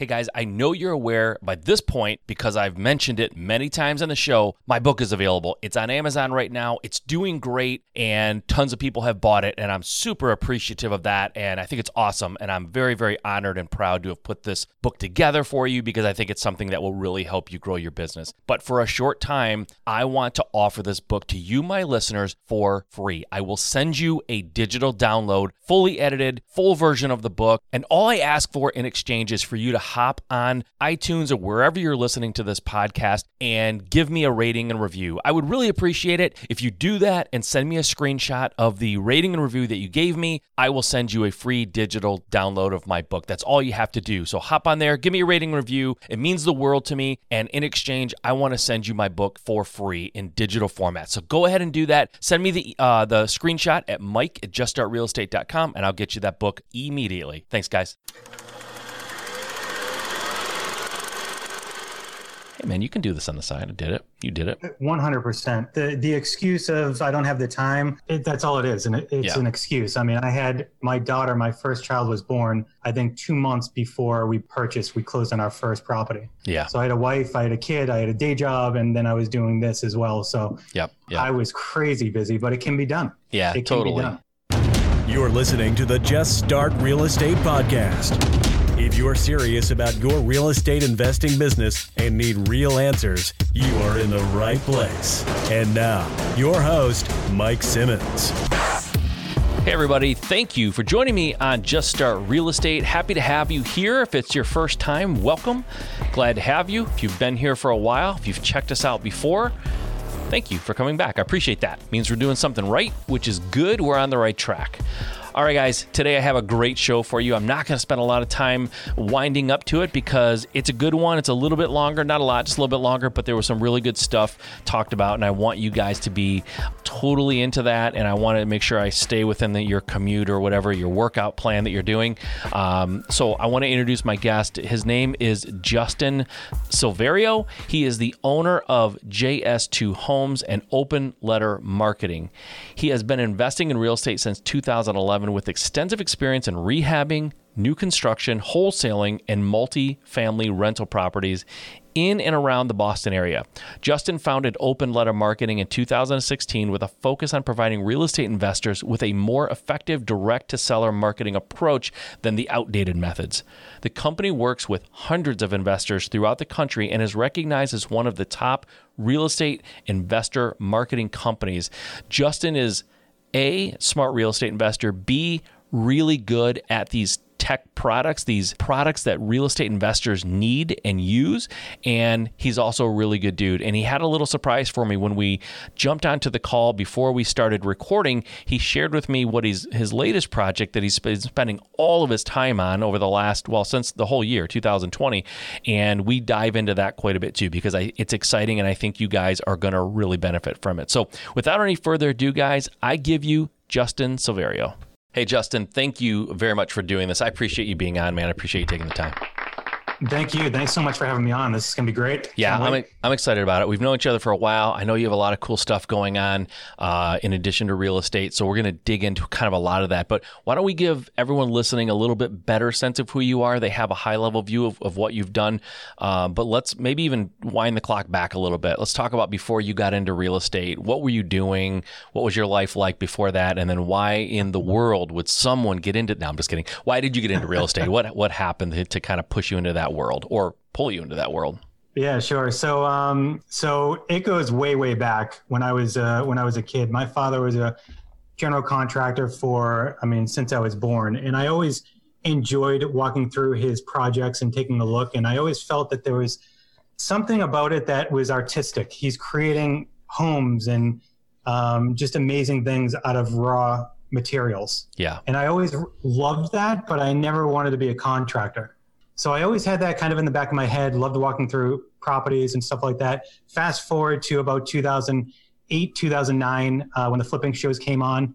Hey guys, I know you're aware by this point because I've mentioned it many times on the show. My book is available. It's on Amazon right now. It's doing great, and tons of people have bought it, and I'm super appreciative of that. And I think it's awesome. And I'm very, very honored and proud to have put this book together for you because I think it's something that will really help you grow your business. But for a short time, I want to offer this book to you, my listeners, for free. I will send you a digital download, fully edited, full version of the book. And all I ask for in exchange is for you to hop on iTunes or wherever you're listening to this podcast and give me a rating and review. I would really appreciate it if you do that and send me a screenshot of the rating and review that you gave me. I will send you a free digital download of my book. That's all you have to do. So hop on there, give me a rating review. It means the world to me. And in exchange, I want to send you my book for free in digital format. So go ahead and do that. Send me the uh, the screenshot at mike at juststartrealestate.com and I'll get you that book immediately. Thanks, guys. Hey man, you can do this on the side. I did it. You did it. One hundred percent. The the excuse of I don't have the time. It, that's all it is, and it, it's Yeah. an excuse. I mean, I had my daughter. My first child was born. I think two months before we purchased, we closed on our first property. Yeah. So I had a wife, I had a kid, I had a day job, and then I was doing this as well. So Yep. Yeah. I was crazy busy, but it can be done. Yeah. It can be Totally. done. You're listening to the Just Start Real Estate Podcast. If you're serious about your real estate investing business and need real answers, you are in the right place. And now, your host, Mike Simmons. Hey, everybody. Thank you for joining me on Just Start Real Estate. Happy to have you here. If it's your first time, welcome. Glad to have you. If you've been here for a while, if you've checked us out before, thank you for coming back. I appreciate that. means we're doing something right, which is good. We're on the right track. All right, guys, today I have a great show for you. I'm not going to spend a lot of time winding up to it because it's a good one. It's a little bit longer, not a lot, just a little bit longer, but there was some really good stuff talked about, and I want you guys to be totally into that. And I want to make sure I stay within the, your commute or whatever, your workout plan that you're doing. Um, so I want to introduce my guest. His name is Justin Silverio. He is the owner of JS2 Homes and Open Letter Marketing. He has been investing in real estate since 2011 with extensive experience in rehabbing, new construction, wholesaling, and multi-family rental properties in and around the Boston area. Justin founded Open Letter Marketing in 2016 with a focus on providing real estate investors with a more effective direct to seller marketing approach than the outdated methods. The company works with hundreds of investors throughout the country and is recognized as one of the top real estate investor marketing companies. Justin is a smart real estate investor, B really good at these tech products, these products that real estate investors need and use. And he's also a really good dude. And he had a little surprise for me when we jumped onto the call before we started recording. He shared with me what he's his latest project that he's been spending all of his time on over the last, well, since the whole year, 2020. And we dive into that quite a bit too, because I, it's exciting and I think you guys are going to really benefit from it. So without any further ado, guys, I give you Justin Silverio. Hey, Justin, thank you very much for doing this. I appreciate you being on, man. I appreciate you taking the time. Thank you. Thanks so much for having me on. This is gonna be great. Yeah, Can't I'm, wait. I'm excited about it. We've known each other for a while. I know you have a lot of cool stuff going on uh, in addition to real estate. So we're going to dig into kind of a lot of that. But why don't we give everyone listening a little bit better sense of who you are? They have a high level view of, of what you've done. Um, but let's maybe even wind the clock back a little bit. Let's talk about before you got into real estate. What were you doing? What was your life like before that? And then why in the world would someone get into? No, I'm just kidding. Why did you get into real estate? what what happened to, to kind of push you into that world or pull you into that world? Yeah, sure. So, um, so it goes way, way back when I was uh, when I was a kid. My father was a general contractor for, I mean, since I was born, and I always enjoyed walking through his projects and taking a look. And I always felt that there was something about it that was artistic. He's creating homes and um, just amazing things out of raw materials. Yeah. And I always loved that, but I never wanted to be a contractor. So I always had that kind of in the back of my head, loved walking through properties and stuff like that. Fast forward to about 2008, 2009, uh, when the flipping shows came on.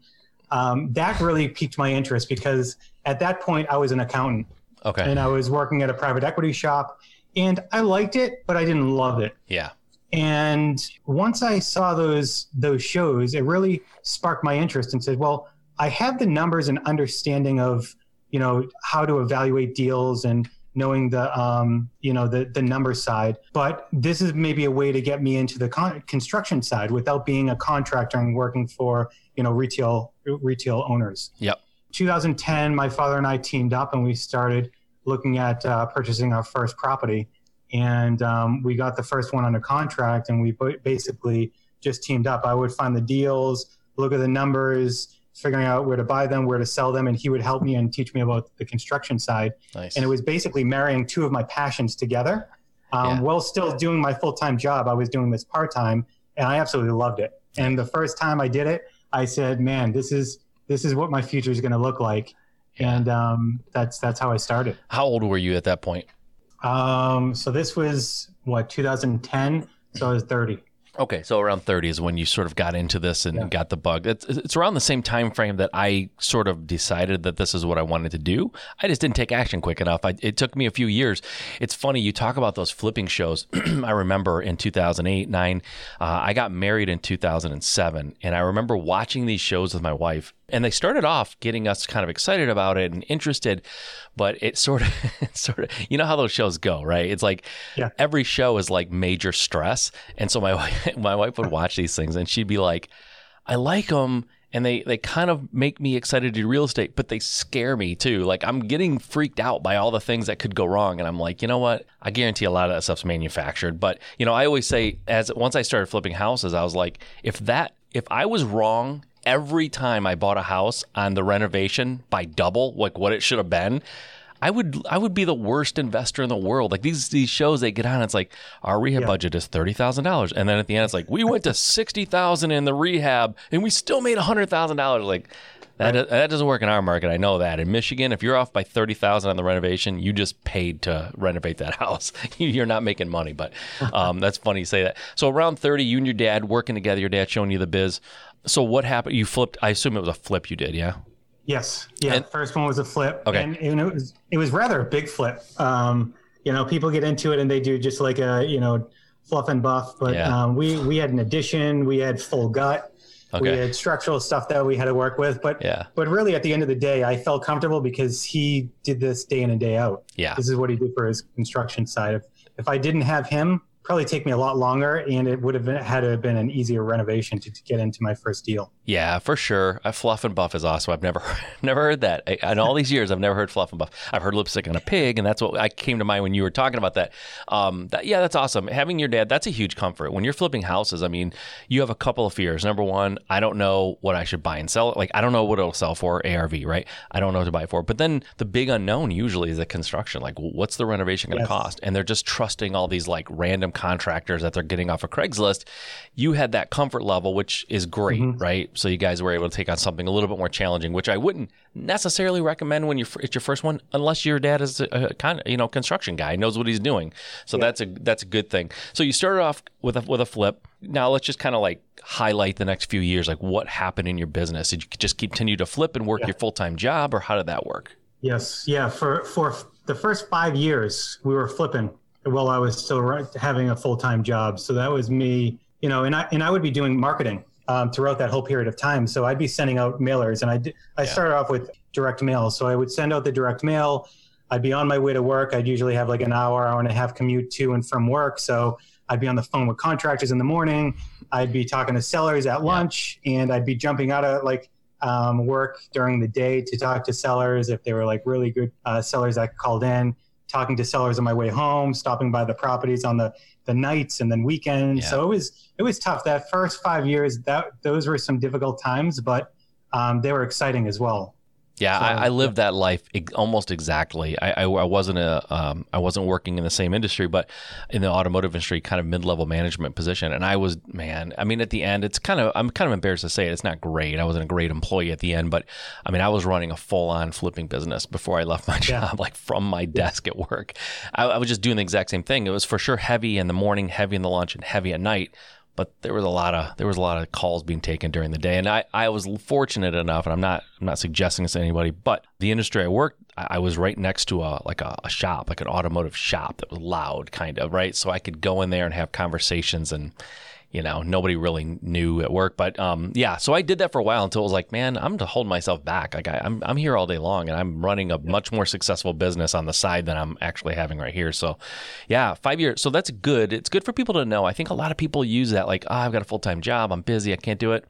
Um, that really piqued my interest because at that point I was an accountant Okay. and I was working at a private equity shop and I liked it, but I didn't love it. yeah. And once I saw those those shows, it really sparked my interest and said, well, I have the numbers and understanding of, you know, how to evaluate deals and knowing the um, you know the the number side. But this is maybe a way to get me into the con- construction side without being a contractor and working for you know retail retail owners. Yep. 2010, my father and I teamed up and we started looking at uh, purchasing our first property, and um, we got the first one under contract, and we basically just teamed up. I would find the deals, look at the numbers figuring out where to buy them, where to sell them, and he would help me and teach me about the construction side. Nice. And it was basically marrying two of my passions together. Um, yeah. While still doing my full time job, I was doing this part time, and I absolutely loved it. And the first time I did it, I said, "Man, this is this is what my future is going to look like." Yeah. And um, that's that's how I started. How old were you at that point? Um, so this was what 2010. So I was 30. Okay, so around 30 is when you sort of got into this and yeah. got the bug. It's, it's around the same time frame that I sort of decided that this is what I wanted to do. I just didn't take action quick enough. I, it took me a few years. It's funny you talk about those flipping shows. I remember in 2008, 9, uh, I got married in 2007, and I remember watching these shows with my wife and they started off getting us kind of excited about it and interested, but it sort of, sort of, you know how those shows go, right? It's like yeah. every show is like major stress, and so my wife, my wife would watch these things, and she'd be like, "I like them." And they, they kind of make me excited to do real estate, but they scare me too. Like I'm getting freaked out by all the things that could go wrong. And I'm like, you know what? I guarantee a lot of that stuff's manufactured. But, you know, I always say as once I started flipping houses, I was like, if that, if I was wrong every time I bought a house on the renovation by double, like what it should have been, I would I would be the worst investor in the world. Like these these shows they get on, it's like our rehab yeah. budget is thirty thousand dollars, and then at the end it's like we went to sixty thousand in the rehab and we still made hundred thousand dollars. Like that right. that doesn't work in our market. I know that in Michigan, if you're off by thirty thousand on the renovation, you just paid to renovate that house. you're not making money, but um, that's funny you say that. So around thirty, you and your dad working together. Your dad showing you the biz. So what happened? You flipped. I assume it was a flip you did, yeah. Yes. Yeah. And, first one was a flip. Okay. And, and, it was it was rather a big flip. Um, you know, people get into it and they do just like a you know fluff and buff, but yeah. um, we we had an addition, we had full gut. Okay. We had structural stuff that we had to work with, but yeah. but really at the end of the day, I felt comfortable because he did this day in and day out. Yeah, this is what he did for his construction side. If if I didn't have him, probably take me a lot longer and it would have been, had to have been an easier renovation to, to get into my first deal. Yeah, for sure. A fluff and buff is awesome. I've never never heard that. I, in all these years, I've never heard fluff and buff. I've heard lipstick on a pig, and that's what I came to mind when you were talking about that. Um, that yeah, that's awesome. Having your dad, that's a huge comfort. When you're flipping houses, I mean, you have a couple of fears. Number one, I don't know what I should buy and sell. Like I don't know what it'll sell for, ARV, right? I don't know what to buy for. But then the big unknown usually is the construction. Like, what's the renovation going to yes. cost? And they're just trusting all these like random contractors that they're getting off of Craigslist. You had that comfort level, which is great, mm-hmm. right? So you guys were able to take on something a little bit more challenging, which I wouldn't necessarily recommend when you're it's your first one, unless your dad is a, of you know construction guy, knows what he's doing. So yeah. that's a that's a good thing. So you started off with a with a flip. Now let's just kind of like highlight the next few years, like what happened in your business. Did you just continue to flip and work yeah. your full time job, or how did that work? Yes, yeah. For for the first five years, we were flipping while I was still having a full time job. So that was me, you know, and I and I would be doing marketing um, throughout that whole period of time. So I'd be sending out mailers, and I did, I yeah. started off with direct mail. So I would send out the direct mail. I'd be on my way to work. I'd usually have like an hour, hour and a half commute to and from work. So I'd be on the phone with contractors in the morning. I'd be talking to sellers at lunch, yeah. and I'd be jumping out of like um, work during the day to talk to sellers if they were like really good uh, sellers that called in. Talking to sellers on my way home, stopping by the properties on the the nights and then weekends. Yeah. So it was it was tough. That first five years, that those were some difficult times, but um, they were exciting as well. Yeah, so, I, I, lived yeah. that life almost exactly. I, I, I wasn't a um, I wasn't working in the same industry, but in the automotive industry, kind of mid level management position. And I was man. I mean, at the end, it's kind of I'm kind of embarrassed to say it. It's not great. I wasn't a great employee at the end, but I mean, I was running a full on flipping business before I left my job, yeah. like from my desk at work. I, I was just doing the exact same thing. It was for sure heavy in the morning, heavy in the lunch, and heavy at night but there was a lot of there was a lot of calls being taken during the day, and I, I was fortunate enough, and I'm not I'm not suggesting this to anybody, but the industry I worked, I was right next to a like a, a shop, like an automotive shop that was loud, kind of right, so I could go in there and have conversations and you know, nobody really knew at work. But um, yeah, so I did that for a while until it was like, man, I'm to hold myself back. Like I, I'm, I'm here all day long and I'm running a much more successful business on the side than I'm actually having right here. So yeah, five years. So that's good. It's good for people to know. I think a lot of people use that like, oh, I've got a full time job. I'm busy. I can't do it.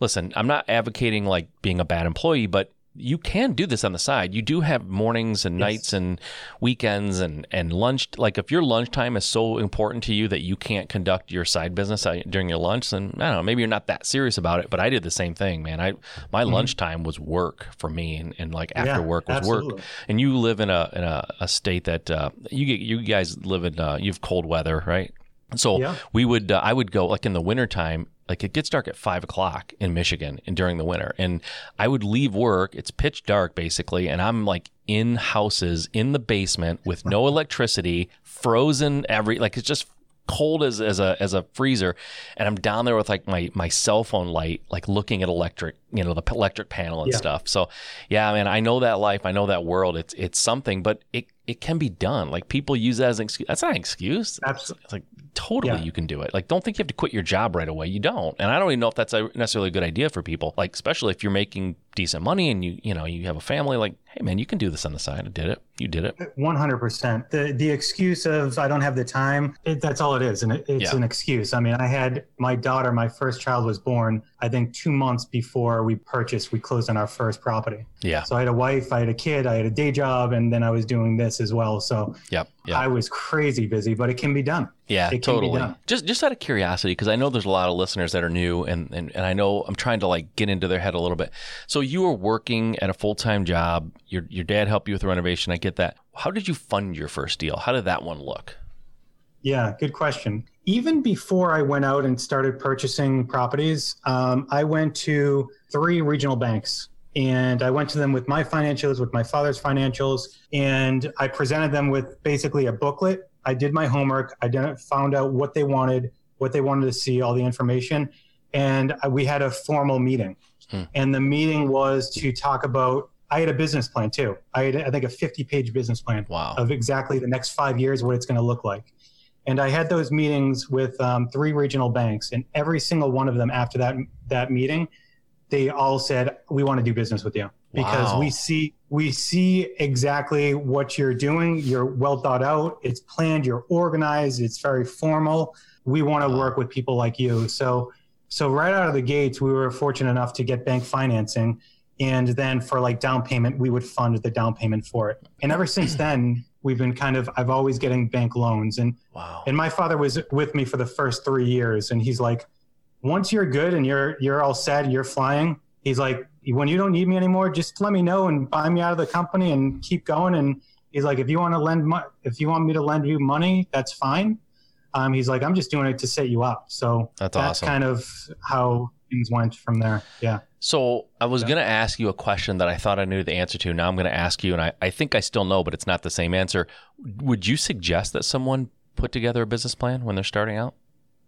Listen, I'm not advocating like being a bad employee, but you can do this on the side. You do have mornings and yes. nights and weekends and, and lunch. Like if your lunchtime is so important to you that you can't conduct your side business during your lunch, then I don't know, maybe you're not that serious about it, but I did the same thing, man. I, my mm-hmm. lunchtime was work for me and, and like after yeah, work was absolutely. work. And you live in a, in a, a state that, uh, you get, you guys live in, uh, you have cold weather, right? So yeah. we would, uh, I would go like in the wintertime like it gets dark at five o'clock in Michigan and during the winter. And I would leave work. It's pitch dark basically. And I'm like in houses in the basement with no electricity, frozen every, like it's just cold as, as a, as a freezer. And I'm down there with like my, my cell phone light, like looking at electric, you know, the electric panel and yeah. stuff. So yeah, man, I know that life. I know that world. It's, it's something, but it, it can be done. Like people use that as an excuse. That's not an excuse. Absolutely. It's like totally yeah. you can do it. Like don't think you have to quit your job right away. You don't. And I don't even know if that's a necessarily a good idea for people. Like especially if you're making decent money and you you know you have a family. Like hey man, you can do this on the side. I did it. You did it. One hundred percent. The the excuse of I don't have the time. It, that's all it is, and it, it's yeah. an excuse. I mean, I had my daughter. My first child was born. I think two months before we purchased, we closed on our first property. Yeah. So I had a wife, I had a kid, I had a day job, and then I was doing this as well. So yep, yep. I was crazy busy, but it can be done. Yeah, totally. Just just out of curiosity, because I know there's a lot of listeners that are new, and, and and I know I'm trying to like get into their head a little bit. So you were working at a full time job. Your your dad helped you with the renovation. I get that. How did you fund your first deal? How did that one look? Yeah, good question. Even before I went out and started purchasing properties, um, I went to three regional banks and I went to them with my financials, with my father's financials, and I presented them with basically a booklet. I did my homework. I found out what they wanted, what they wanted to see, all the information, and we had a formal meeting. Hmm. And the meeting was to talk about. I had a business plan too. I had, I think, a 50-page business plan wow. of exactly the next five years, what it's going to look like. And I had those meetings with um, three regional banks, and every single one of them after that that meeting they all said we want to do business with you because wow. we see we see exactly what you're doing you're well thought out it's planned you're organized it's very formal we want to work with people like you so so right out of the gates we were fortunate enough to get bank financing and then for like down payment we would fund the down payment for it and ever since then we've been kind of i've always getting bank loans and wow. and my father was with me for the first three years and he's like once you're good and you're you're all set, you're flying. He's like, when you don't need me anymore, just let me know and buy me out of the company and keep going. And he's like, if you want to lend, mo- if you want me to lend you money, that's fine. Um, he's like, I'm just doing it to set you up. So that's, that's awesome. kind of how things went from there. Yeah. So I was yeah. going to ask you a question that I thought I knew the answer to. Now I'm going to ask you, and I, I think I still know, but it's not the same answer. Would you suggest that someone put together a business plan when they're starting out?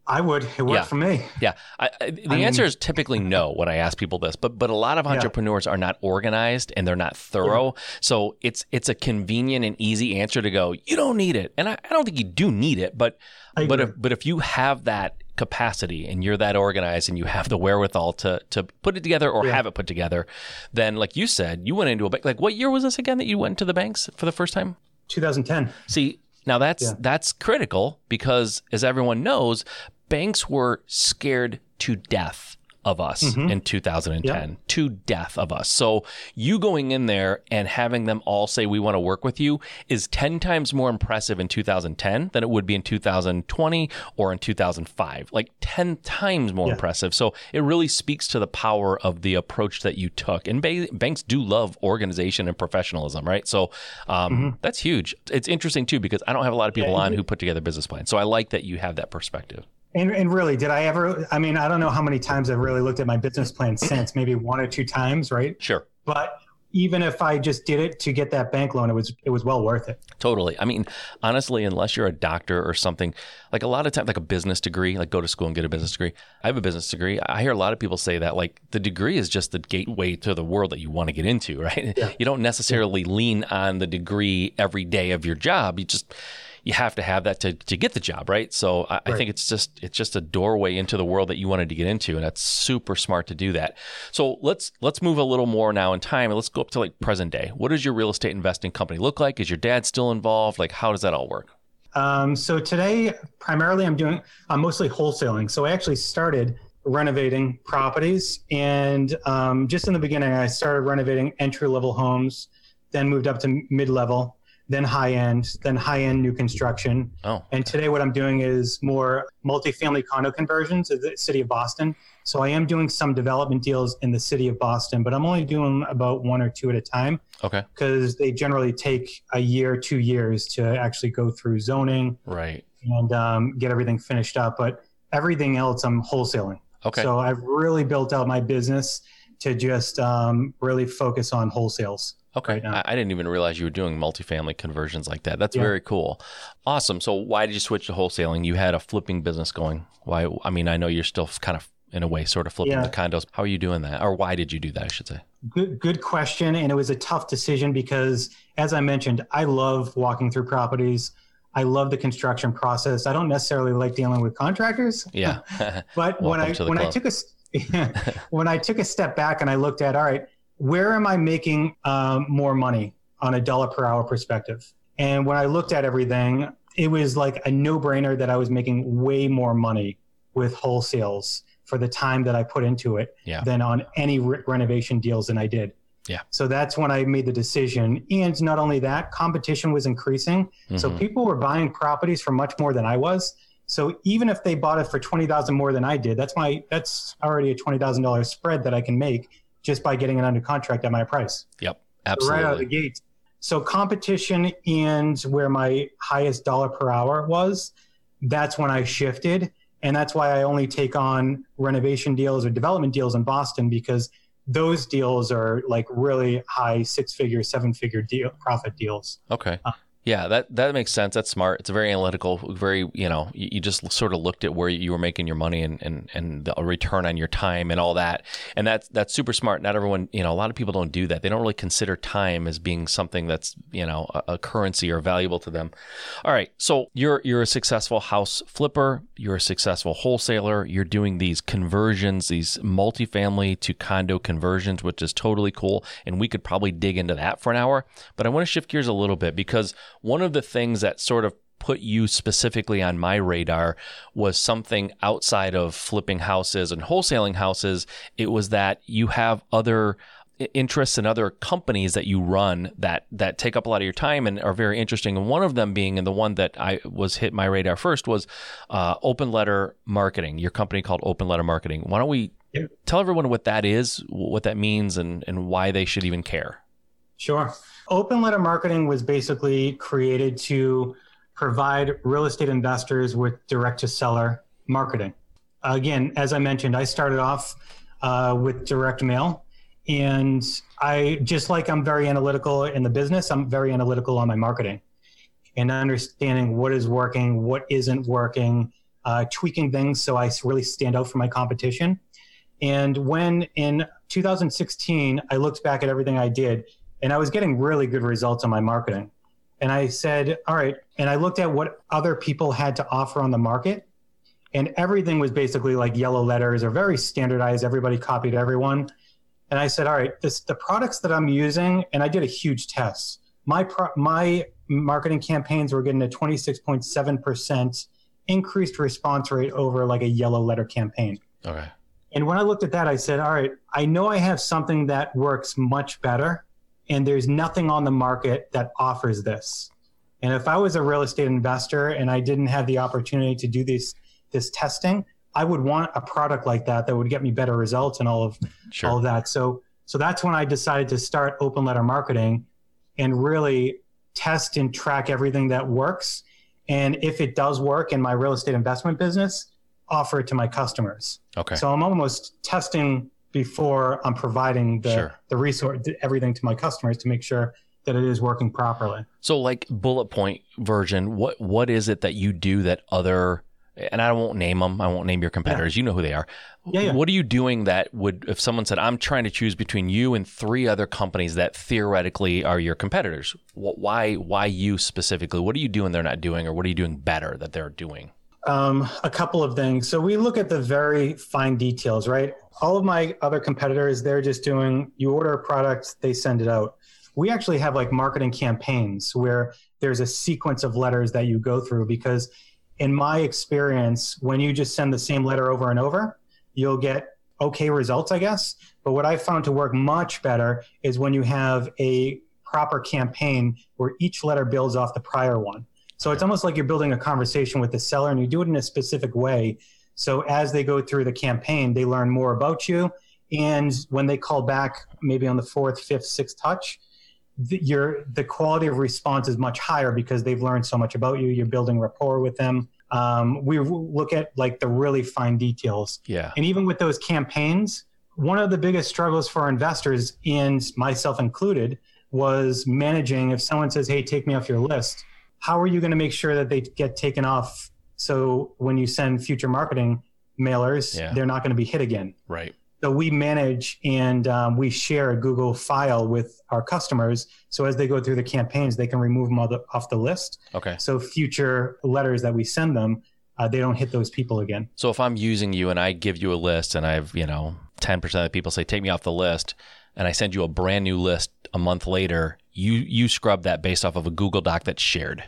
I would. It worked yeah. for me. Yeah. I, I, the I answer mean, is typically no when I ask people this, but but a lot of entrepreneurs yeah. are not organized and they're not thorough. Yeah. So it's it's a convenient and easy answer to go. You don't need it, and I, I don't think you do need it, but but if but if you have that capacity and you're that organized and you have the wherewithal to to put it together or have it put together, then like you said, you went into a bank. Like what year was this again that you went to the banks for the first time? 2010. See, now that's that's critical because as everyone knows, banks were scared to death of us mm-hmm. in 2010 yep. to death of us. So you going in there and having them all say we want to work with you is 10 times more impressive in 2010 than it would be in 2020 or in 2005. Like 10 times more yeah. impressive. So it really speaks to the power of the approach that you took. And ba- banks do love organization and professionalism, right? So um, mm-hmm. that's huge. It's interesting too because I don't have a lot of people yeah, on who put together business plans. So I like that you have that perspective. And, and really, did I ever? I mean, I don't know how many times I've really looked at my business plan since, maybe one or two times, right? Sure. But even if I just did it to get that bank loan, it was it was well worth it. Totally. I mean, honestly, unless you're a doctor or something, like a lot of times, like a business degree, like go to school and get a business degree. I have a business degree. I hear a lot of people say that like the degree is just the gateway to the world that you want to get into, right? Yeah. You don't necessarily lean on the degree every day of your job. You just you have to have that to, to get the job, right? So I, right. I think it's just it's just a doorway into the world that you wanted to get into, and that's super smart to do that. So let's let's move a little more now in time, and let's go up to like present day. What does your real estate investing company look like? Is your dad still involved? Like, how does that all work? Um, so today, primarily, I'm doing I'm mostly wholesaling. So I actually started renovating properties, and um, just in the beginning, I started renovating entry level homes, then moved up to mid level, then high end, then high end new construction. Oh. And today, what I'm doing is more multifamily condo conversions in the city of Boston. So I am doing some development deals in the city of Boston, but I'm only doing about one or two at a time. Okay. Because they generally take a year, two years to actually go through zoning. Right. And um, get everything finished up. But everything else, I'm wholesaling. Okay. So I've really built out my business to just um, really focus on wholesales. Okay. Right I, didn't even realize you were doing multifamily conversions like that. That's yeah. very cool. Awesome. So why did you switch to wholesaling? You had a flipping business going. Why? I mean, I know you're still kind of in a way sort of flipping yeah. the condos. How are you doing that? Or why did you do that, I should say? Good good question. And it was a tough decision because as I mentioned, I love walking through properties. I love the construction process. I don't necessarily like dealing with contractors. Yeah. but when I when club. I took a when I took a step back and I looked at all right, where am I making um, more money on a dollar per hour perspective? And when I looked at everything, it was like a no brainer that I was making way more money with wholesales for the time that I put into it yeah. than on any re- renovation deals than I did. Yeah. So that's when I made the decision. And not only that, competition was increasing. Mm-hmm. So people were buying properties for much more than I was. So even if they bought it for twenty thousand more than I did, that's my that's already a twenty thousand dollars spread that I can make just by getting it under contract at my price. Yep, absolutely. So right out of the gate. So competition and where my highest dollar per hour was, that's when I shifted. And that's why I only take on renovation deals or development deals in Boston because those deals are like really high six figure, seven figure deal profit deals. Okay. Uh, yeah, that that makes sense. That's smart. It's very analytical. Very, you know, you, you, just sort of looked at where you were making your money and and and the return on your time and all that. And that's that's super smart. Not everyone, you know, a lot of people don't do that. They don't really consider time as being something that's you know a, a currency or valuable to them. All right, so you're you're a successful house flipper. You're a successful wholesaler. You're doing these conversions, these multifamily to condo conversions, which is totally cool. And we could probably dig into that for an hour. But I want to shift gears a little bit because one of the things that sort of put you specifically on my radar was something outside of flipping houses and wholesaling houses. It was that you have other interests and other companies that you run that that take up a lot of your time and are very interesting. And one of them being, and the one that I was hit my radar first was uh, Open Letter Marketing. Your company called Open Letter Marketing. Why don't we tell everyone what that is, what that means, and and why they should even care? Sure. Open letter marketing was basically created to provide real estate investors with direct to seller marketing. Again, as I mentioned, I started off uh, with direct mail. And I, just like I'm very analytical in the business, I'm very analytical on my marketing and understanding what is working, what isn't working, uh, tweaking things so I really stand out from my competition. And when in 2016, I looked back at everything I did, and I was getting really good results on my marketing. And I said, all right. And I looked at what other people had to offer on the market. And everything was basically like yellow letters or very standardized. Everybody copied everyone. And I said, all right, this, the products that I'm using, and I did a huge test. My, pro, my marketing campaigns were getting a 26.7% increased response rate over like a yellow letter campaign. Okay. And when I looked at that, I said, all right, I know I have something that works much better and there's nothing on the market that offers this. And if I was a real estate investor and I didn't have the opportunity to do this this testing, I would want a product like that that would get me better results and all of sure. all of that. So so that's when I decided to start open letter marketing and really test and track everything that works. And if it does work in my real estate investment business, offer it to my customers. Okay. So I'm almost testing before I'm providing the sure. the resource everything to my customers to make sure that it is working properly. So like bullet point version, what what is it that you do that other and I won't name them. I won't name your competitors. You know who they are. Yeah, yeah. What are you doing that would, if someone said, I'm trying to choose between you and three other companies that theoretically are your competitors, why, why you specifically? What are you doing they're not doing, or what are you doing better that they're doing? Um, a couple of things. So we look at the very fine details, right? All of my other competitors, they're just doing, you order a product, they send it out. We actually have like marketing campaigns where there's a sequence of letters that you go through because in my experience, when you just send the same letter over and over, you'll get okay results, I guess. But what I found to work much better is when you have a proper campaign where each letter builds off the prior one. So it's almost like you're building a conversation with the seller and you do it in a specific way. So as they go through the campaign, they learn more about you. And when they call back, maybe on the fourth, fifth, sixth touch, the, your the quality of response is much higher because they've learned so much about you. You're building rapport with them. Um, we look at like the really fine details. Yeah. And even with those campaigns, one of the biggest struggles for investors, and myself included, was managing. If someone says, "Hey, take me off your list," how are you going to make sure that they get taken off? So when you send future marketing mailers, Yeah. they're not going to be hit again. Right. So we manage and um, we share a Google file with our customers. So as they go through the campaigns, they can remove them off the- off the list. Okay. So future letters that we send them, uh, they don't hit those people again. So if I'm using you and I give you a list and I've, you know, 10% of the people say, take me off the list, and I send you a brand new list a month later, you, you scrub that based off of a Google Doc that's shared.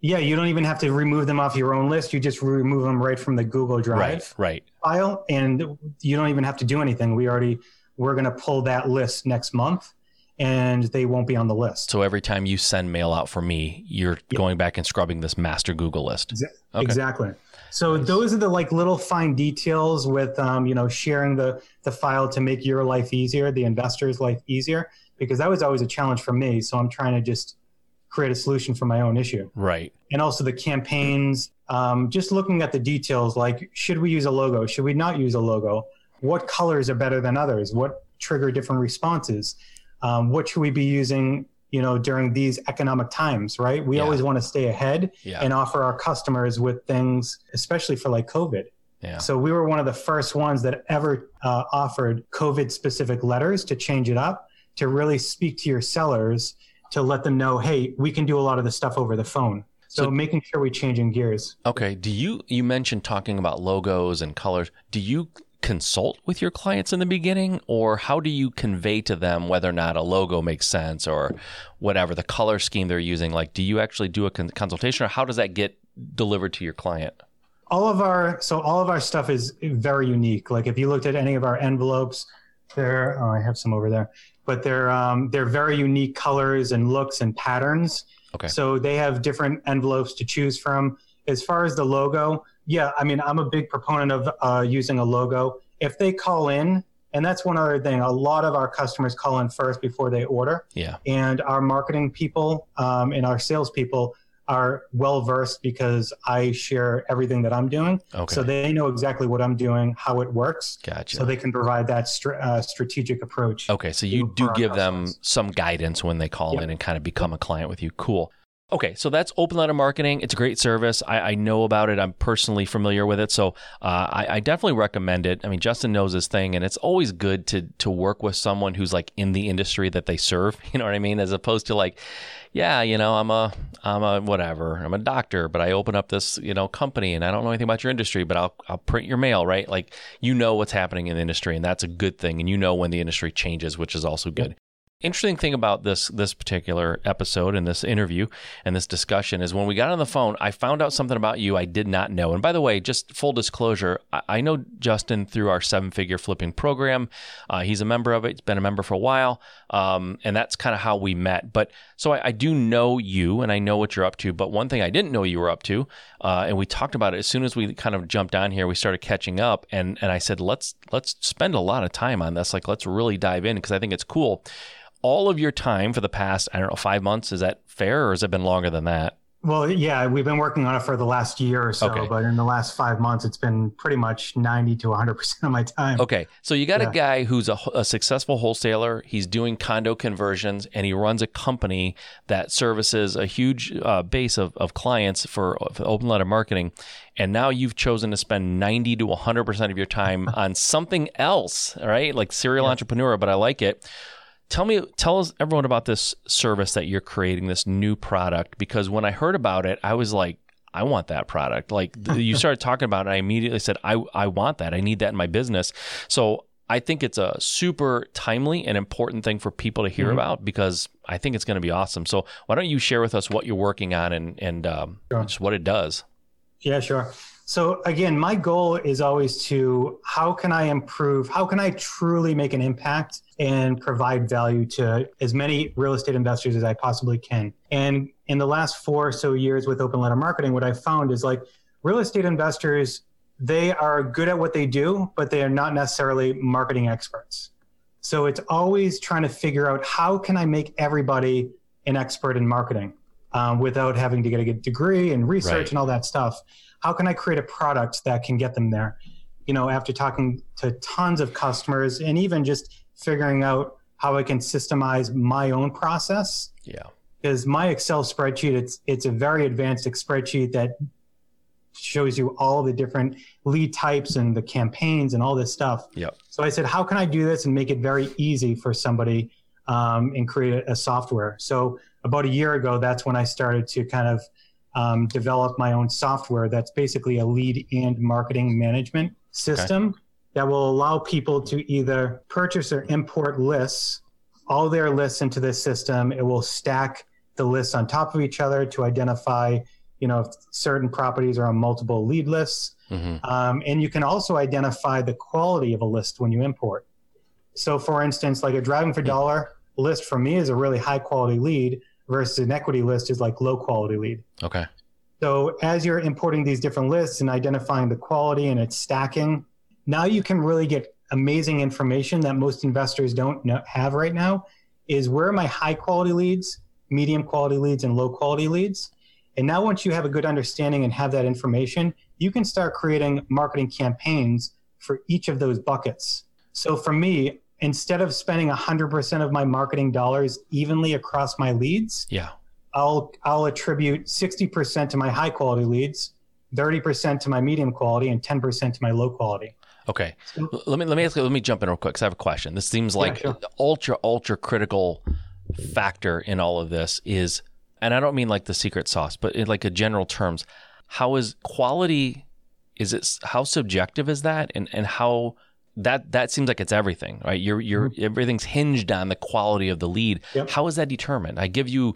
Yeah, you don't even have to remove them off your own list. You just remove them right from the Google Drive Right. Right. file, and you don't even have to do anything. We already we're going to pull that list next month, and they won't be on the list. So every time you send mail out for me, you're going back and scrubbing this master Google list. Okay. Exactly. So those are the like little fine details with um, you know sharing the the file to make your life easier, the investor's life easier, because that was always a challenge for me. So I'm trying to just create a solution for my own issue. Right. and also the campaigns um, just looking at the details like should we use a logo should we not use a logo what colors are better than others what trigger different responses um, what should we be using you know during these economic times right we Yeah. always want to stay ahead Yeah. and offer our customers with things especially for like covid Yeah. so we were one of the first ones that ever uh, offered covid specific letters to change it up to really speak to your sellers to let them know hey we can do a lot of the stuff over the phone so, So- making sure we changing gears Okay. Do you you mentioned talking about logos and colors? Do you consult with your clients in the beginning, or how do you convey to them whether or not a logo makes sense or whatever the color scheme they're using? Like, do you actually do a con- consultation, or how does that get delivered to your client? all of our so all of our stuff is very unique like if you looked at any of our envelopes they're oh, i have some over there but they're um, they're very unique colors and looks and patterns Okay. so they have different envelopes to choose from as far as the logo yeah i mean i'm a big proponent of uh, using a logo if they call in and that's one other thing a lot of our customers call in first before they order Yeah. and our marketing people um, and our salespeople are well versed because I share everything that I'm doing, Okay. so they know exactly what I'm doing, how it works, Gotcha. so they can provide that str- uh, strategic approach. Okay, so you do give them some guidance when they call Yeah. in and kind of become a client with you. Cool. Okay, so that's Open Letter Marketing. It's a great service. I, I know about it. I'm personally familiar with it, so uh, I, I definitely recommend it. I mean, Justin knows his thing, and it's always good to to work with someone who's like in the industry that they serve. You know what I mean? As opposed to like, yeah, you know, I'm a I'm a whatever. I'm a doctor, but I open up this you know company, and I don't know anything about your industry, but I'll I'll print your mail, right? Like you know what's happening in the industry, and that's a good thing, and you know when the industry changes, which is also good interesting thing about this this particular episode and this interview and this discussion is when we got on the phone, I found out something about you I did not know. And by the way, just full disclosure, I, I know Justin through our seven figure flipping program. Uh, he's a member of it. He's been a member for a while, um, and that's kind of how we met. But so I, I do know you, and I know what you're up to. But one thing I didn't know you were up to, uh, and we talked about it as soon as we kind of jumped on here. We started catching up, and and I said let's let's spend a lot of time on this. Like let's really dive in because I think it's cool all of your time for the past, I don't know, five months. Is that fair or has it been longer than that? Well, yeah, we've been working on it for the last year or so, Okay. but in the last five months, it's been pretty much 90 to 100% of my time. Okay, so you got a guy who's a, a successful wholesaler. He's doing condo conversions, and he runs a company that services a huge uh, base of, of clients for, for open letter marketing. And now you've chosen to spend ninety to one hundred percent of your time on something else, right? Like serial entrepreneur, but I like it. Tell me, tell us everyone about this service that you're creating, this new product. Because when I heard about it, I was like, I want that product. Like you started talking about it, I immediately said, I, I want that. I need that in my business. So I think it's a super timely and important thing for people to hear about because I think it's going to be awesome. So why don't you share with us what you're working on and and um, Sure. just what it does? Yeah, sure. So again, my goal is always to how can I improve? How can I truly make an impact and provide value to as many real estate investors as I possibly can? And in the last four or so years with open letter marketing, what I found is like real estate investors, they are good at what they do, but they are not necessarily marketing experts. So it's always trying to figure out how can I make everybody an expert in marketing um, without having to get a degree and research Right. and all that stuff. How can I create a product that can get them there? You know, after talking to tons of customers and even just figuring out how I can systemize my own process Yeah. because my Excel spreadsheet it's it's a very advanced spreadsheet that shows you all the different lead types and the campaigns and all this stuff. Yeah. So I said, how can I do this and make it very easy for somebody um, and create a, a software? So about a year ago, that's when I started to kind of um, develop my own software. That's basically a lead and marketing management system that will allow people to either purchase or import lists, all their lists into this system. It will stack the lists on top of each other to identify, you know, if certain properties are on multiple lead lists. hmm Um, and you can also identify the quality of a list when you import. So, for instance, like a driving for dollar list for me is a really high quality lead versus an equity list is like low quality lead. Okay. So, as you're importing these different lists and identifying the quality and its stacking, now you can really get amazing information that most investors don't know, have right now. Is where are my high quality leads, medium quality leads, and low quality leads? And now, once you have a good understanding and have that information, you can start creating marketing campaigns for each of those buckets. So, for me, instead of spending 100% of my marketing dollars evenly across my leads, Yeah. I'll I'll attribute 60% to my high quality leads, 30% to my medium quality, and 10% to my low quality. Okay. L- Let me let me ask, let me jump in real quick because I have a question. This seems like sure. ultra ultra critical factor in all of this is, and I don't mean like the secret sauce, but in like a general terms, how is quality? Is it how subjective is that, and and how that that seems like it's everything, right? You're you're everything's hinged on the quality of the lead. Yep. How is that determined? I give you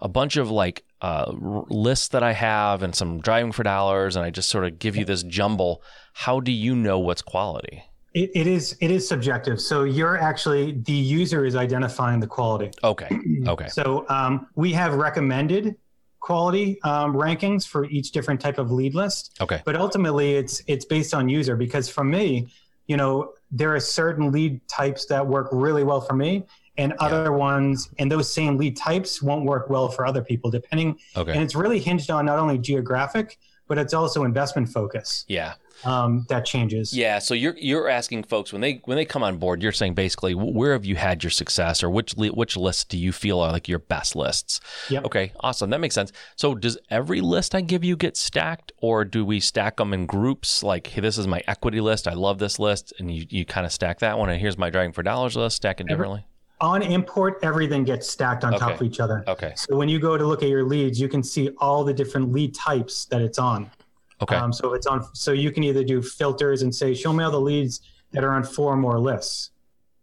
a bunch of like uh, r- lists that I have and some driving for dollars, and I just sort of give you this jumble. How do you know what's quality? It, it is it is subjective. So you're actually the user is identifying the quality. Okay. Okay. So um, we have recommended quality um, rankings for each different type of lead list. Okay. but ultimately it's it's based on user because for me you know there are certain lead types that work really well for me and other ones and those same lead types won't work well for other people depending okay. and it's really hinged on not only geographic but it's also investment focus Yeah. um, that changes Yeah. So you're you're asking folks when they when they come on board, you're saying basically where have you had your success or which li- which lists do you feel are like your best lists? Yep. Okay. Awesome. That makes sense. So does every list I give you get stacked, or do we stack them in groups? Like, hey, this is my equity list. I love this list, and you you kind of stack that one, and here's my driving for dollars list. Stack it differently. On import everything gets stacked on top of each other Okay. so when you go to look at your leads you can see all the different lead types that it's on Okay. Um, so it's on. So you can either do filters and say, show me all the leads that are on four or more lists.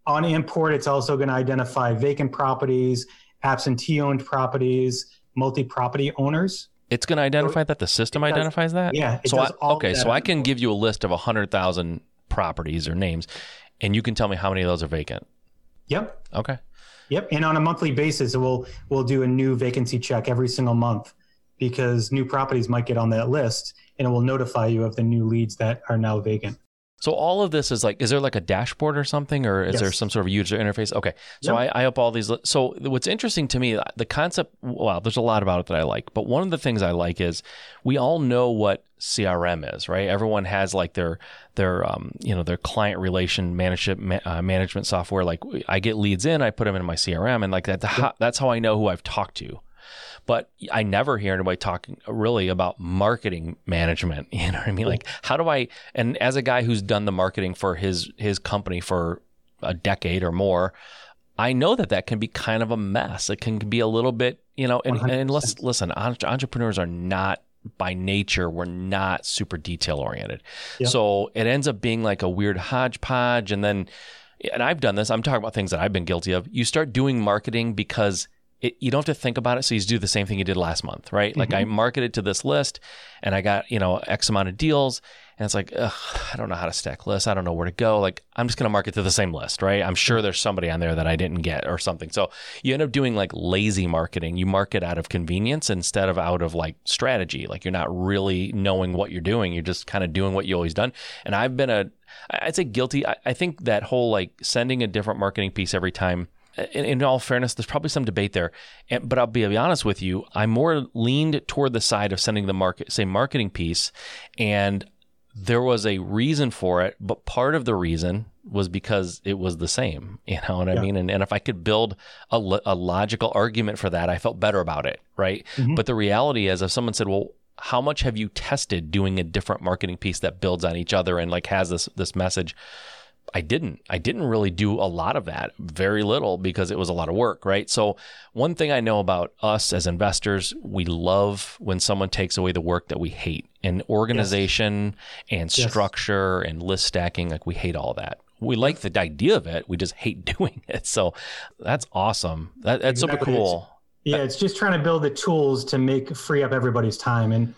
On import, it's also going to identify vacant properties, absentee-owned properties, multi-property owners. it's going to identify that the system does- identifies that. Yeah. So I, all okay, so I can give you a list of hundred thousand properties or names, and you can tell me how many of those are vacant. Yep. Okay. Yep. And on a monthly basis, we'll we'll do a new vacancy check every single month because new properties might get on that list, and it will notify you of the new leads that are now vacant. So all of this is like, is there like a dashboard or something, or is Yes. there some sort of user interface? Okay, so Yep. I, I up all these. So what's interesting to me, the concept. Well, there's a lot about it that I like, but one of the things I like is we all know what CRM is, right? Everyone has like their their um, you know their client relation management uh, management software. Like I get leads in, I put them in my CRM, and like that's how, that's how I know who I've talked to but I never hear anybody talking really about marketing management. You know what I mean? Like, how do I? And as a guy who's done the marketing for his his company for a decade or more, I know that that can be kind of a mess. It can be a little bit, you know. And, and let's listen, entrepreneurs are not by nature we're not super detail oriented so it ends up being like a weird hodgepodge and then and i've done this i'm talking about things that i've been guilty of you start doing marketing because it, you don't have to think about it. So you just do the same thing you did last month, right? Like I mm-hmm. marketed to this list and I got, you know, X amount of deals. And it's like, ugh, I don't know how to stack lists. I don't know where to go. Like I'm just going to market to the same list, right? I'm sure mm-hmm. there's somebody on there that I didn't get or something. So you end up doing like lazy marketing. You market out of convenience instead of out of like strategy. Like you're not really knowing what you're doing. You're just kind of doing what you always done. And I've been a, I'd say guilty. I, I think that whole like sending a different marketing piece every time in, in all fairness, there's probably some debate there. And, but I'll be, I'll be honest with you, I more leaned toward the side of sending the market, say, marketing piece, and there was a reason for it. But part of the reason was because it was the same. You know what I mean? And, and if I could build a, lo- a logical argument for that, I felt better about it, right? Mm-hmm. But the reality is, if someone said, "Well," how much have you tested doing a different marketing piece that builds on each other and like has this this message I didn't. I didn't really do a lot of that, very little, because it was a lot of work, right? So, one thing I know about us as investors, we love when someone takes away the work that we hate. And organization and Yes. structure and list stacking, like we hate all that. We like the idea of it, we just hate doing it. So, that's awesome. That, that's super Exactly. cool. Yeah, it's just trying to build the tools to make free up everybody's time and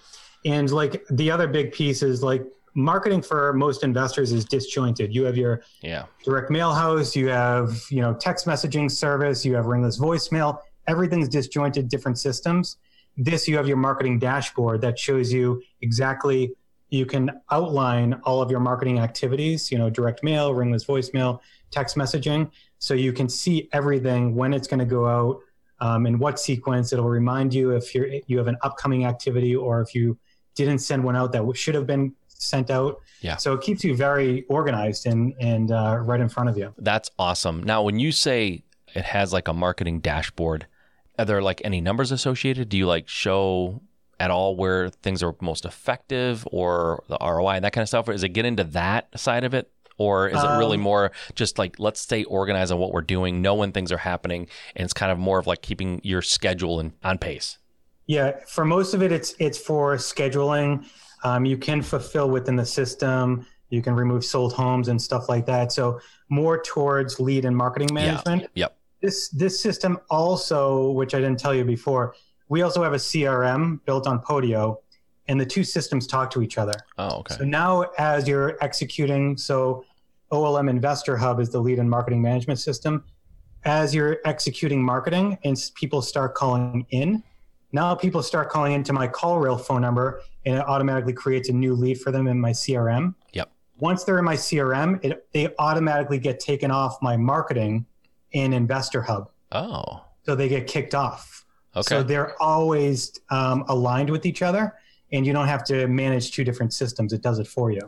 and like the other big piece is like marketing for most investors is disjointed. You have your Yeah. direct mail house, you have, you know, text messaging service, you have ringless voicemail, everything's disjointed different systems. This you have your marketing dashboard that shows you exactly you can outline all of your marketing activities, you know, direct mail, ringless voicemail, text messaging, so you can see everything when it's going to go out, um, in what sequence. It'll remind you if you're you have an upcoming activity or if you didn't send one out that should have been sent out. Yeah. So it keeps you very organized and and uh, right in front of you. That's awesome. Now, when you say it has like a marketing dashboard, are there like any numbers associated? Do you like show at all where things are most effective or the ROI and that kind of stuff? Or is it get into that side of it? Or is it really Um, more just like, let's stay organized on what we're doing, know when things are happening, and it's kind of more of like keeping your schedule and on pace? Yeah, for most of it, it's it's for scheduling. Um, you can fulfill within the system. You can remove sold homes and stuff like that. So more towards lead and marketing management. Yep. This this system also, which I didn't tell you before, we also have a CRM built on Podio, and the two systems talk to each other. Oh, okay. So now, as you're executing, so OLM Investor Hub is the lead and marketing management system. As you're executing marketing and people start calling in, now people start calling into my CallRail phone number and it automatically creates a new lead for them in my CRM. Yep. Once they're in my CRM, it, they automatically get taken off my marketing in Investor Hub. Oh, So they get kicked off. okay. So they're always um, aligned with each other and you don't have to manage two different systems. It does it for you.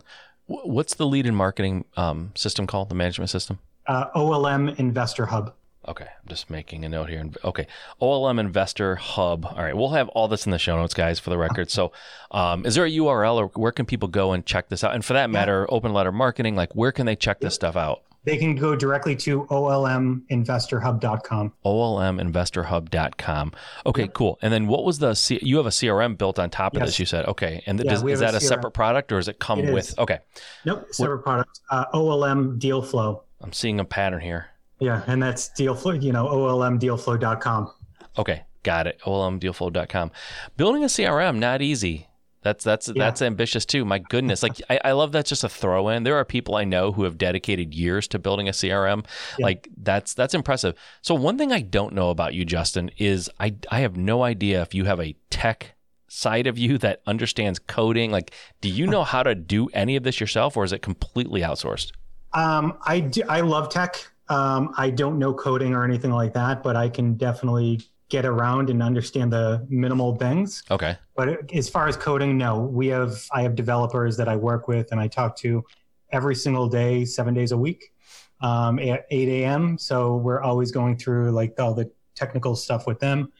What's the lead and marketing um, system called? The management system? uh, OLM Investor Hub. Okay, I'm just making a note here. Okay, OLM Investor Hub. All right, we'll have all this in the show notes, guys, for the record. So, um, is there a URL or where can people go and check this out? And for that matter, Open Letter Marketing, like where can they check this stuff out? They can go directly to olminvestorhub.com. OLMinvestorhub.com. Okay, cool. And then what was the C- you have a CRM built on top of Yes. this? You said okay, and Yeah, does, is have a that a separate product or does it come It with? Okay, Nope, separate product. Uh, OLM Deal Flow. I'm seeing a pattern here. Yeah, and that's deal flow, you know, olmdealflow.com. Okay, got it. OLMdealflow.com. Building a CRM not easy. That's that's that's ambitious too. My goodness, like I, I love that's just a throw in. There are people I know who have dedicated years to building a CRM. Yeah. Like that's that's impressive. So one thing I don't know about you, Justin, is I I have no idea if you have a tech side of you that understands coding? Like, do you know how to do any of this yourself, or is it completely outsourced? Um, I do, I love tech. Um, I don't know coding or anything like that, but I can definitely get around and understand the minimal things. Okay. But as far as coding, no. We have I have developers that I work with and I talk to every single day, seven days a week, um, at 8 a.m. So we're always going through like all the technical stuff with them.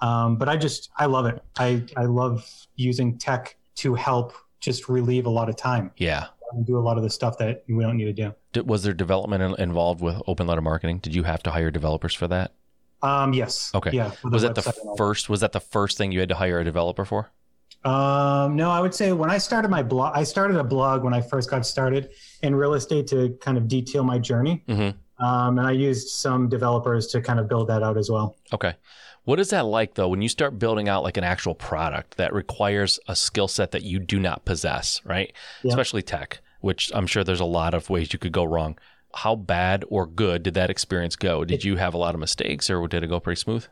Um, but I just I love it. I I love using tech to help just relieve a lot of time Yeah. and do a lot of the stuff that we don't need to do. Was there development involved with open letter marketing? Did you have to hire developers for that? Um, yes. Okay. Yeah. Was that the website and all first? Was that the first thing you had to hire a developer for? Um, no, I would say when I started my blog, I started a blog when I first got started in real estate to kind of detail my journey. Mm-hmm. Um, and I used some developers to kind of build that out as well. Okay. What is that like though when you start building out like an actual product that requires a skill set that you do not possess, right? Yeah. Especially tech, which I'm sure there's a lot of ways you could go wrong. How bad or good did that experience go? Did you have a lot of mistakes or did it go pretty smooth?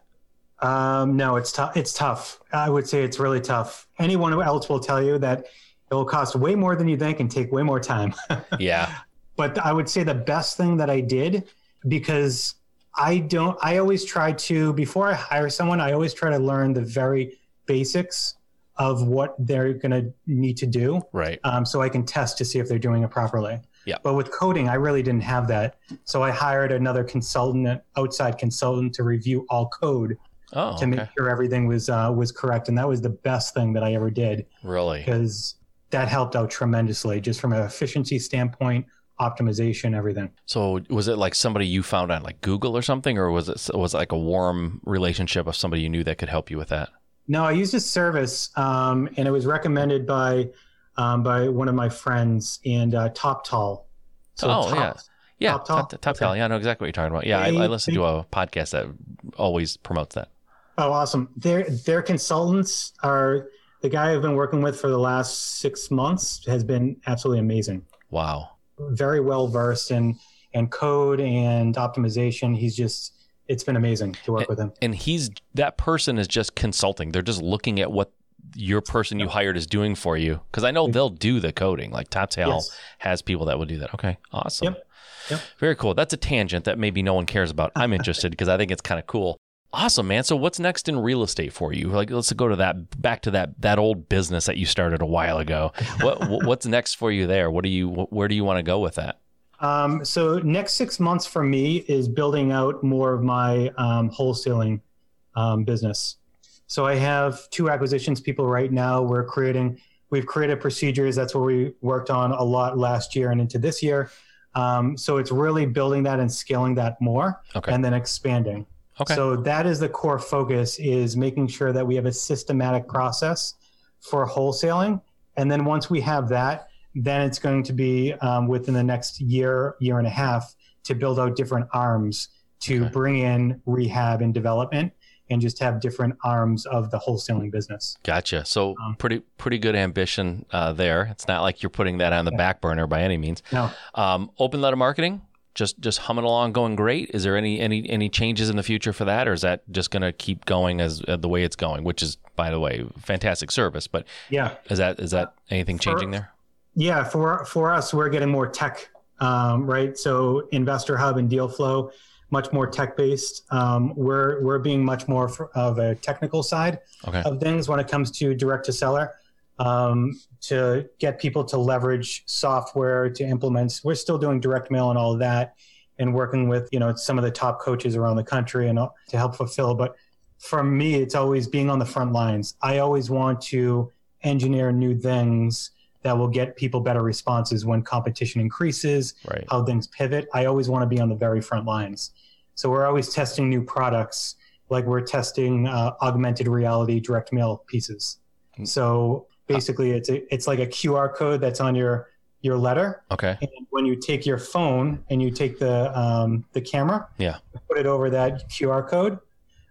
Um, no, it's tough. It's tough. I would say it's really tough. Anyone else will tell you that it will cost way more than you think and take way more time. Yeah. but I would say the best thing that I did because I don't I always try to before I hire someone I always try to learn the very basics of what they're going to need to do Right. um, so I can test to see if they're doing it properly. Yeah. But with coding, I really didn't have that. So I hired another consultant, an outside consultant, to review all code Oh, to make sure everything was uh, was correct, and that was the best thing that I ever did Really? because that helped out tremendously, just from an efficiency standpoint, optimization, everything. So was it like somebody you found on like Google or something, or was it was it like a warm relationship of somebody you knew that could help you with that? No, I used a service, um, and it was recommended by um, by one of my friends and uh, Toptal. Oh, yeah. Yeah, Top top, Tall? top, Okay. Tally. Yeah, I know exactly what you're talking about. Yeah, I, They- I listen they- to a podcast that always promotes that. Oh, awesome! Their their consultants are the guy I've been working with for the last six months has been absolutely amazing. Wow. Very well versed in in code and optimization. He's just it's been amazing to work with him. And he's that person is just consulting. They're just looking at what your person you hired is doing for you. Because I know they'll do the coding. Like Tatel Yes. has people that will do that. Okay, awesome. Yep. Yep. Very cool. That's a tangent that maybe no one cares about. I'm interested because I think it's kind of cool. Awesome, man. So what's next in real estate for you? Like, let's go to that back to that that old business that you started a while ago. What what's next for you there? What do you where do you want to go with that? Um, so next six months for me is building out more of my um, wholesaling um, business. So I have two acquisitions people right now. We're creating, we've created procedures. That's what we worked on a lot last year and into this year. Um, so it's really building that and scaling that more, Okay. and then expanding. Okay. So that is the core focus: is making sure that we have a systematic process for wholesaling, and then once we have that, then it's going to be um, within the next year, year and a half, to build out different arms to Okay. bring in rehab and development, and just have different arms of the wholesaling business. Gotcha. So Um, pretty pretty good ambition uh, there. It's not like you're putting that on the Yeah. back burner by any means. Now, Um, open letter marketing, just just humming along, going great. Is there any any any changes in the future for that, or is that just going to keep going as uh, the way it's going? Which is, by the way, fantastic service. But yeah, is that is that anything For- changing there? Yeah, for for us, we're getting more tech, um, right? So Investor Hub and Deal Flow, much more tech based. Um, we're we're being much more of a technical side Okay. of things when it comes to direct to seller. Um, to get people to leverage software to implement, we're still doing direct mail and all of that, and working with you know some of the top coaches around the country and to help fulfill. But for me, it's always being on the front lines. I always want to engineer new things that will get people better responses when competition increases, Right. how things pivot. I always want to be on the very front lines. So we're always testing new products, like we're testing uh, augmented reality direct mail pieces. Mm. So basically, it's a, it's like a QR code that's on your your letter, Okay. and when you take your phone and you take the um, the camera, Yeah. put it over that QR code,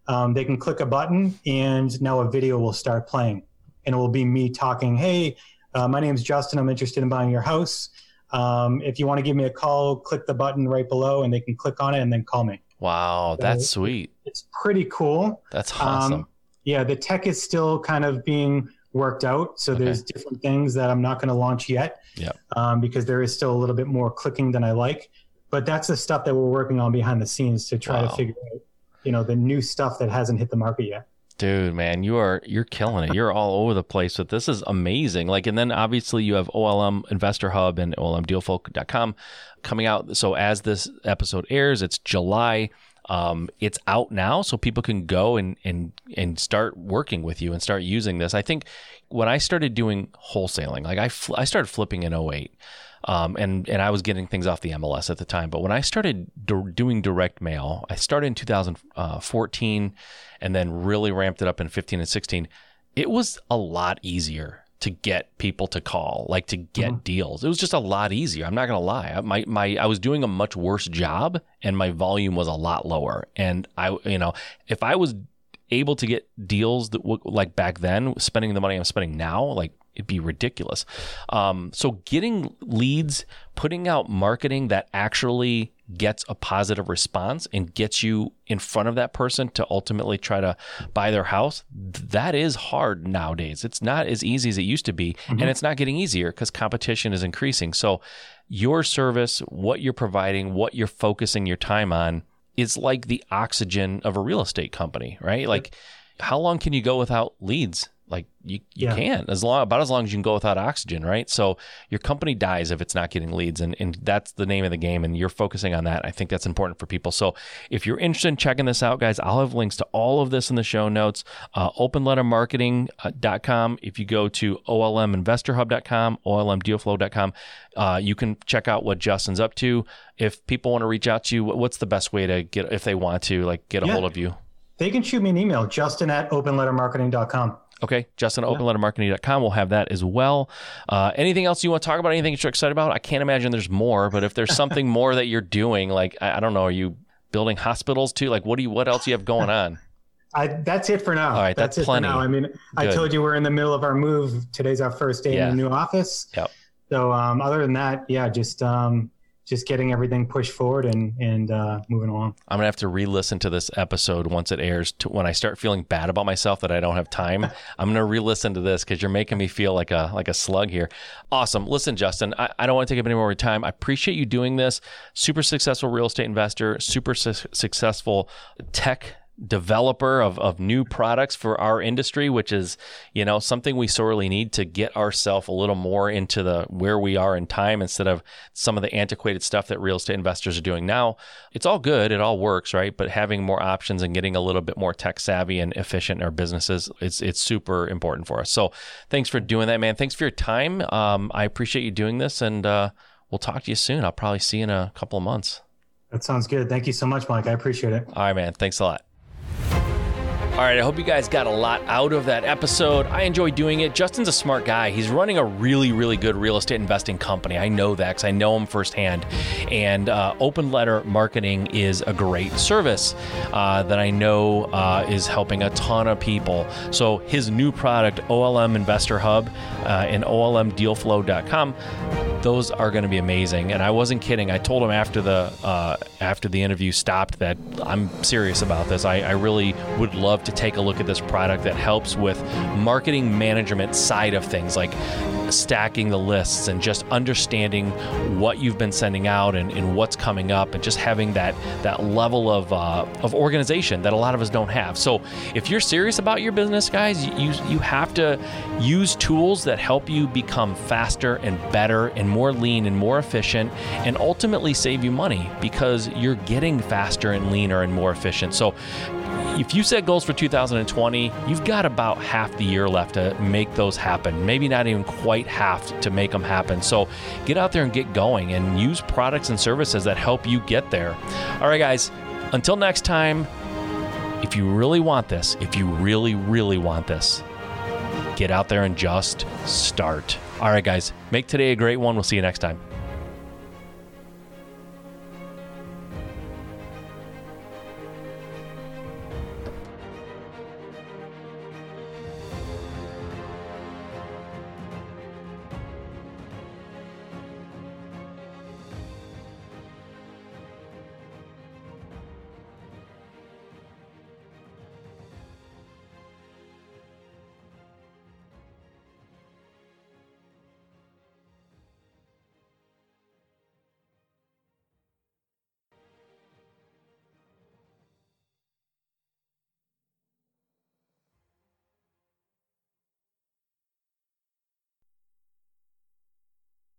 um, they can click a button, and now a video will start playing, and it will be me talking. Hey, uh, my name's Justin. I'm interested in buying your house. Um, if you want to give me a call, click the button right below, and they can click on it and then call me. Wow, that's sweet. It's pretty cool. That's awesome. Um, yeah, the tech is still kind of being worked out. So okay. there's different things that I'm not going to launch yet. Yeah. Um, because there is still a little bit more clicking than I like. But that's the stuff that we're working on behind the scenes to try wow. to figure out, you know, the new stuff that hasn't hit the market yet. Dude, man, you are you're killing it. You're all over the place with this. is amazing. Like, and then obviously you have OLM Investor Hub and OLMDealFlow.com coming out. So as this episode airs, it's July. Um, it's out now, so people can go and and and start working with you and start using this. I think when I started doing wholesaling, like I fl- I started flipping in 08. Um, and and I was getting things off the MLS at the time. But when I started do- doing direct mail, I started in 2014, and then really ramped it up in 15 and 16. It was a lot easier to get people to call, like to get mm-hmm. deals. It was just a lot easier. I'm not gonna lie. My my I was doing a much worse job, and my volume was a lot lower. And I, you know, if I was able to get deals that like back then, spending the money I'm spending now, like it'd be ridiculous. Um, so getting leads, putting out marketing that actually gets a positive response and gets you in front of that person to ultimately try to buy their house, that is hard nowadays. It's not as easy as it used to be, mm-hmm. and it's not getting easier because competition is increasing. So, your service, what you're providing, what you're focusing your time on, is like the oxygen of a real estate company, right? Like, how long can you go without leads? Like you, you yeah. can as long about as long as you can go without oxygen, right? So your company dies if it's not getting leads, and and that's the name of the game. And you're focusing on that. I think that's important for people. So if you're interested in checking this out, guys, I'll have links to all of this in the show notes. Uh, openlettermarketing.com. If you go to olminvestorhub.com, olmdealflow.com, uh, you can check out what Justin's up to. If people want to reach out to you, what's the best way to get if they want to like get a yeah. hold of you? They can shoot me an email, Justin at openlettermarketing.com. Okay, Justin, openlettermarketing.com. We'll have that as well. Uh, anything else you want to talk about? Anything you're excited about? I can't imagine there's more, but if there's something more that you're doing, like I, I, don't know, are you building hospitals too? Like what do you? What else you have going on? I, that's it for now. All right, that's, that's plenty. I mean, Good. I told you we're in the middle of our move. Today's our first day yeah. in the new office. Yep. So um, other than that, yeah, just um, just getting everything pushed forward and and uh, moving along. I'm gonna have to re-listen to this episode once it airs. To when I start feeling bad about myself that I don't have time, I'm gonna re-listen to this because you're making me feel like a like a slug here. Awesome. Listen, Justin, I, I don't want to take up any more time. I appreciate you doing this. Super successful real estate investor, super su- successful tech developer of, of new products for our industry, which is, you know, something we sorely need to get ourselves a little more into the where we are in time instead of some of the antiquated stuff that real estate investors are doing now. It's all good, it all works, right? But having more options and getting a little bit more tech savvy and efficient in our businesses, it's it's super important for us. So thanks for doing that, man. Thanks for your time. Um, I appreciate you doing this and uh, we'll talk to you soon. I'll probably see you in a couple of months. That sounds good. Thank you so much, Mike. I appreciate it. All right, man. Thanks a lot. All right, I hope you guys got a lot out of that episode. I enjoy doing it. Justin's a smart guy. He's running a really, really good real estate investing company. I know that because I know him firsthand. And uh, Open Letter Marketing is a great service uh, that I know uh, is helping a ton of people. So his new product, OLM Investor Hub uh, and OLMDealFlow.com, those are going to be amazing. And I wasn't kidding. I told him after the uh, after the interview stopped that I'm serious about this. I, I really would love to take a look at this product that helps with marketing management side of things, like stacking the lists and just understanding what you've been sending out and, and what's coming up, and just having that that level of uh, of organization that a lot of us don't have. So, if you're serious about your business, guys, you you have to use tools that help you become faster and better and more lean and more efficient, and ultimately save you money because you're getting faster and leaner and more efficient. So if you set goals for 2020, you've got about half the year left to make those happen. Maybe not even quite half to make them happen. So get out there and get going and use products and services that help you get there. All right, guys, until next time, if you really want this, if you really, really want this, get out there and just start. All right, guys, make today a great one. We'll see you next time.